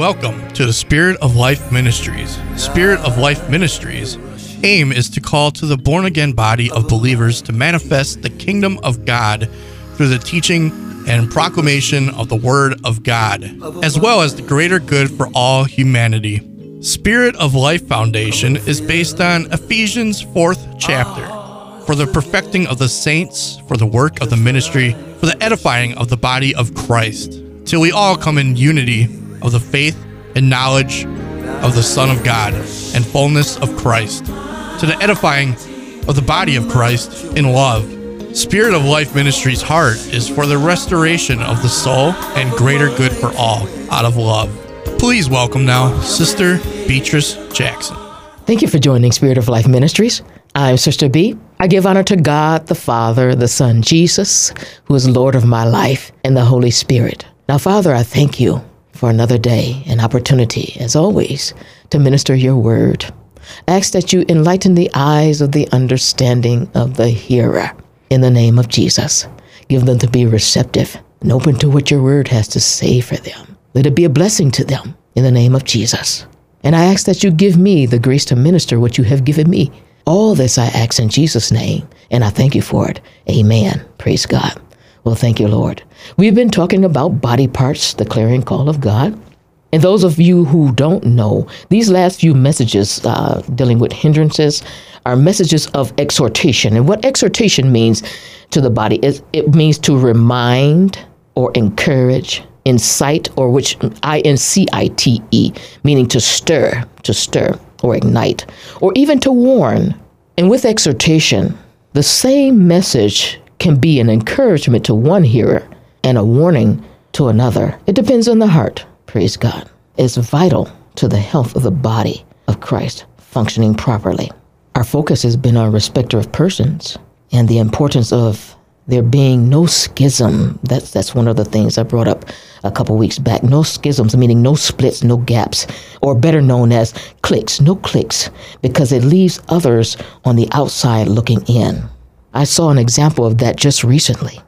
Welcome to the Spirit of Life Ministries. Spirit of Life Ministries aim is to call to the born again body of believers to manifest the kingdom of God through the teaching and proclamation of the word of God, as well as the greater good for all humanity. Spirit of Life Foundation is based on Ephesians 4th chapter for the perfecting of the saints, for the work of the ministry, for the edifying of the body of Christ, till we all come in unity of the faith and knowledge of the Son of God and fullness of Christ, to the edifying of the body of Christ in love. Spirit of Life Ministries' heart is for the restoration of the soul and greater good for all out of love. Please welcome now Sister Beatrice Jackson. Thank you for joining Spirit of Life Ministries. I'm Sister B. I give honor to God, the Father, the Son, Jesus, who is Lord of my life, and the Holy Spirit. Now, Father, I thank you for another day and opportunity, as always, to minister your word. Ask that you enlighten the eyes of the understanding of the hearer in the name of Jesus. Give them to be receptive and open to what your word has to say for them. Let it be a blessing to them in the name of Jesus. And I ask that you give me the grace to minister what you have given me. All this I ask in Jesus' name, and I thank you for it. Amen. Praise God. Well, thank you, Lord. We've been talking about body parts, the clarion call of God. And those of you who don't know, these last few messages uh, dealing with hindrances are messages of exhortation. And what exhortation means to the body is it means to remind or encourage, incite, or which I N C I T E, meaning to stir, to stir or ignite, or even to warn. And with exhortation, the same message can be an encouragement to one hearer and a warning to another. It depends on the heart, praise God. It's vital to the health of the body of Christ functioning properly. Our focus has been on respecter of persons and the importance of there being no schism. That's that's one of the things I brought up a couple weeks back. No schisms, meaning no splits, no gaps, or better known as cliques, no cliques, because it leaves others on the outside looking in. I saw an example of that just recently,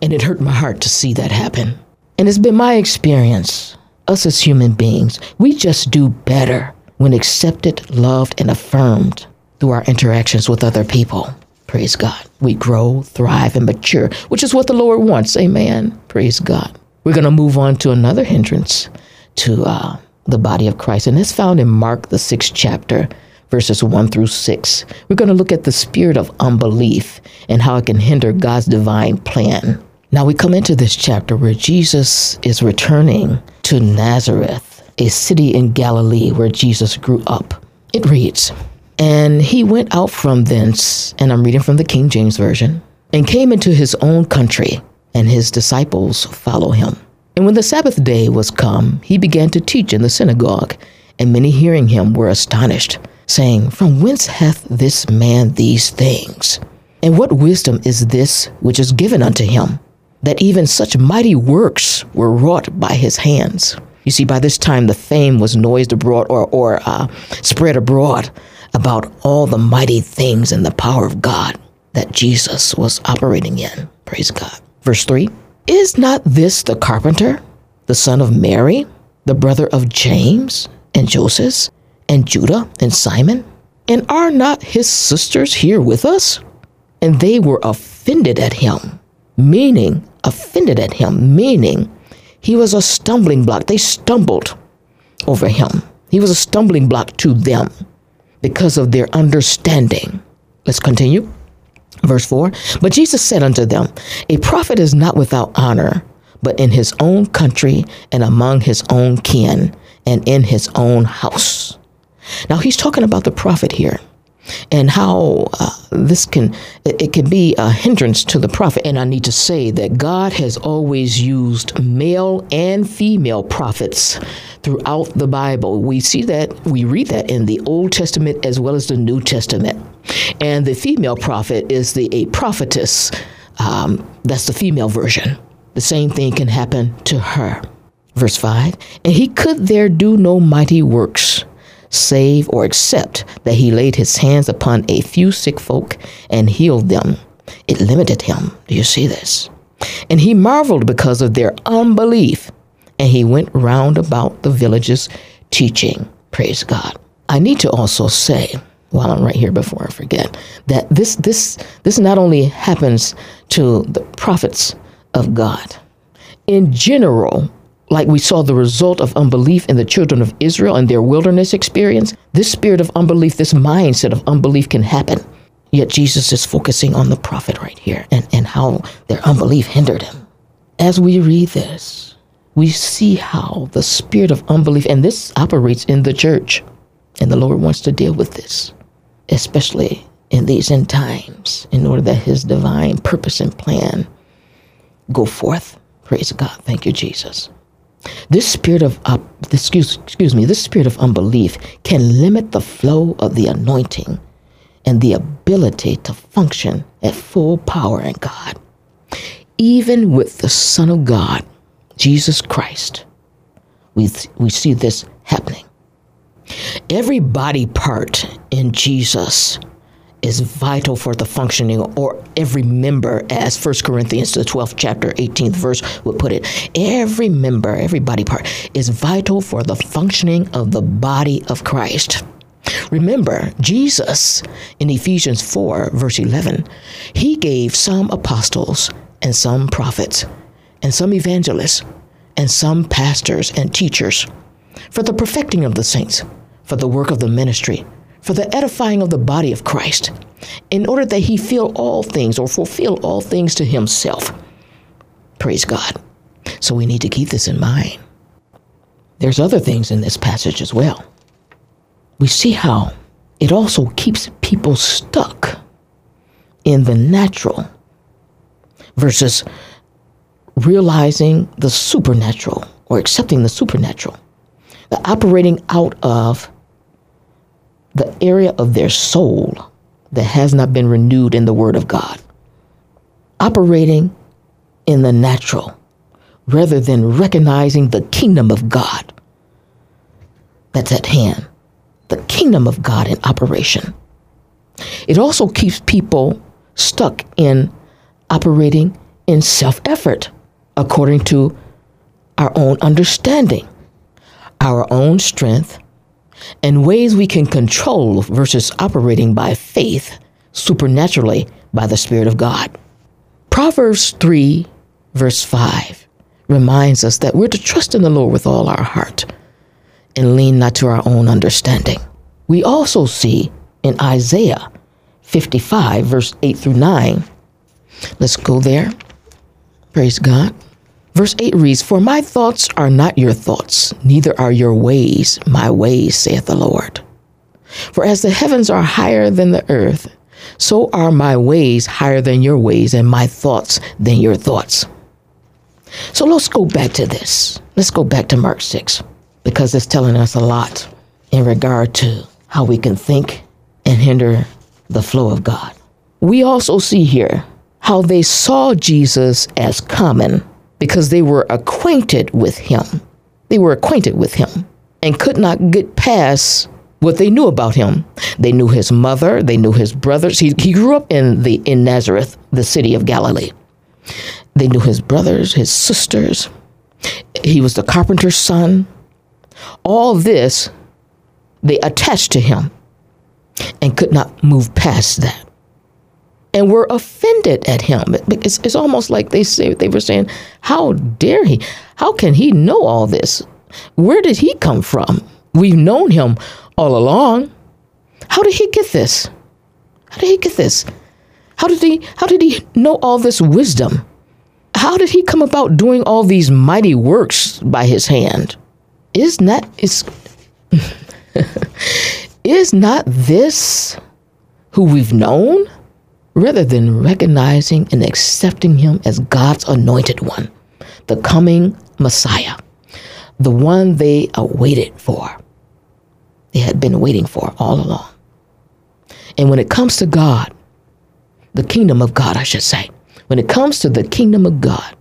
and it hurt my heart to see that happen. And it's been my experience, us as human beings, we just do better when accepted, loved, and affirmed through our interactions with other people. Praise God. We grow, thrive, and mature, which is what the Lord wants. Amen. Praise God. We're going to move on to another hindrance to uh, the body of Christ, and it's found in Mark, the sixth chapter, verses 1 through 6. We're going to look at the spirit of unbelief and how it can hinder God's divine plan. Now we come into this chapter where Jesus is returning to Nazareth, a city in Galilee where Jesus grew up. It reads, And he went out from thence, and I'm reading from the King James Version, and came into his own country, and his disciples follow him. And when the Sabbath day was come, he began to teach in the synagogue, and many hearing him were astonished saying, From whence hath this man these things? And what wisdom is this which is given unto him, that even such mighty works were wrought by his hands? You see, by this time the fame was noised abroad or, or uh, spread abroad about all the mighty things and the power of God that Jesus was operating in. Praise God. Verse 3 Is not this the carpenter, the son of Mary, the brother of James and Joseph, and Judah and Simon? And are not his sisters here with us? And they were offended at him, meaning, offended at him, meaning he was a stumbling block. They stumbled over him. He was a stumbling block to them because of their understanding. Let's continue. Verse 4 But Jesus said unto them, A prophet is not without honor, but in his own country and among his own kin and in his own house. Now he's talking about the prophet here and how uh, this can it, can be a hindrance to the prophet. And i need to say that god has always used male and female prophets throughout the bible. We see that we read that in the old testament as well as the new testament. And the female prophet is the a prophetess. Um, that's the female version. The same thing can happen to her. Verse 5 and he could there do no mighty works save, or accept that he laid his hands upon a few sick folk and healed them. It limited him. Do you see this? And he marveled because of their unbelief. and he went round about the villages teaching. Praise God. I need to also say, while I'm right here before I forget, that this this this not only happens to the prophets of God. In general, like we saw the result of unbelief in the children of Israel and their wilderness experience, this spirit of unbelief, this mindset of unbelief can happen. Yet Jesus is focusing on the prophet right here and, and how their unbelief hindered him. As we read this, we see how the spirit of unbelief, and this operates in the church, and the Lord wants to deal with this, especially in these end times, in order that his divine purpose and plan go forth. Praise God. Thank you, Jesus. This spirit of uh, excuse excuse me, this spirit of unbelief can limit the flow of the anointing and the ability to function at full power in God. Even with the Son of God, Jesus Christ, we, we see this happening. Every body part in Jesus is vital for the functioning or every member as 1 corinthians the 12th chapter 18th verse would put it. Every member every body part is vital for the functioning of the body of christ. Remember jesus in ephesians 4 verse 11 he gave some apostles and some prophets and some evangelists and some pastors and teachers for the perfecting of the saints for the work of the ministry for the edifying of the body of Christ, in order that he fill all things or fulfill all things to himself. Praise God. So we need to keep this in mind. There's other things in this passage as well. We see how it also keeps people stuck in the natural versus realizing the supernatural or accepting the supernatural, the operating out of the area of their soul that has not been renewed in the Word of God, operating in the natural rather than recognizing the kingdom of God that's at hand, the kingdom of God in operation. It also keeps people stuck in operating in self effort according to our own understanding, our own strength, and ways we can control versus operating by faith supernaturally by the Spirit of God. Proverbs 3, verse 5 reminds us that we're to trust in the Lord with all our heart and lean not to our own understanding. We also see in Isaiah 55, verse 8 through 9. Let's go there. Praise God. Verse 8 reads, For my thoughts are not your thoughts, neither are your ways my ways, saith the Lord. For as the heavens are higher than the earth, so are my ways higher than your ways, and my thoughts than your thoughts. So let's go back to this. Let's go back to Mark 6, because it's telling us a lot in regard to how we can think and hinder the flow of God. We also see here how they saw Jesus as common because they were acquainted with him. They were acquainted with him and could not get past what they knew about him. They knew his mother, they knew his brothers. He, he grew up in the in Nazareth, the city of Galilee. They knew his brothers, his sisters. He was the carpenter's son. All this they attached to him and could not move past that and were offended at him. It's, it's almost like they say they were saying, "How dare he? How can he know all this? Where did he come from? We've known him all along. How did he get this? How did he get this? How did he? How did he know all this wisdom? How did he come about doing all these mighty works by his hand? Is not is is not this who we've known?" Rather than recognizing and accepting him as God's anointed one, the coming Messiah, the one they awaited for. They had been waiting for all along. And when it comes to God, the kingdom of God, I should say, when it comes to the kingdom of God,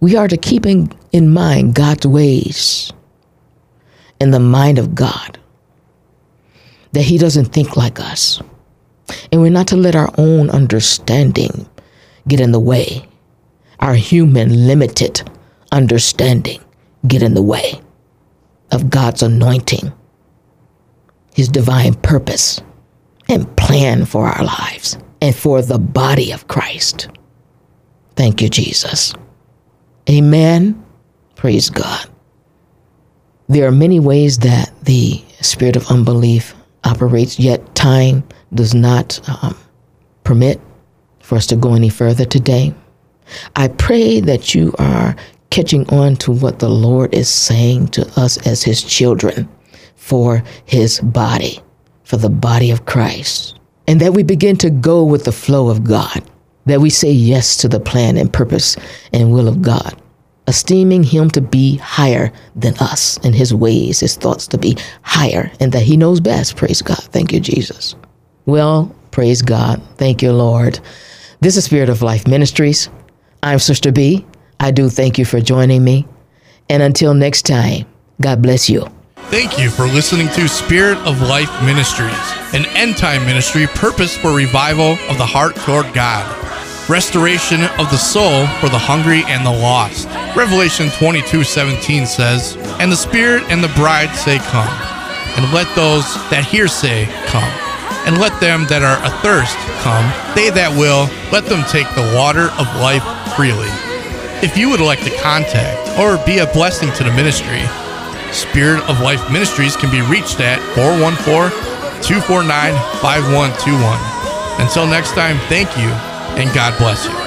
we are to keep in, in mind God's ways and the mind of God, that He doesn't think like us and we're not to let our own understanding get in the way, our human limited understanding get in the way of God's anointing, His divine purpose and plan for our lives and for the body of Christ. Thank you, Jesus. Amen. Praise God. There are many ways that the spirit of unbelief operates, yet time does not um, permit for us to go any further today. I pray that you are catching on to what the Lord is saying to us as His children for His body, for the body of Christ, and that we begin to go with the flow of God, that we say yes to the plan and purpose and will of God, esteeming Him to be higher than us and His ways, His thoughts to be higher, and that He knows best. Praise God. Thank you, Jesus. Well, praise God. Thank you, Lord. This is Spirit of Life Ministries. I'm Sister B. I do thank you for joining me. And until next time, God bless you. Thank you for listening to Spirit of Life Ministries, an end time ministry purpose for revival of the heart toward God, restoration of the soul for the hungry and the lost. Revelation 22 17 says, And the Spirit and the bride say, Come. And let those that hear say, Come. And let them that are athirst come. They that will, let them take the water of life freely. If you would like to contact or be a blessing to the ministry, Spirit of Life Ministries can be reached at 414 249 5121. Until next time, thank you and God bless you.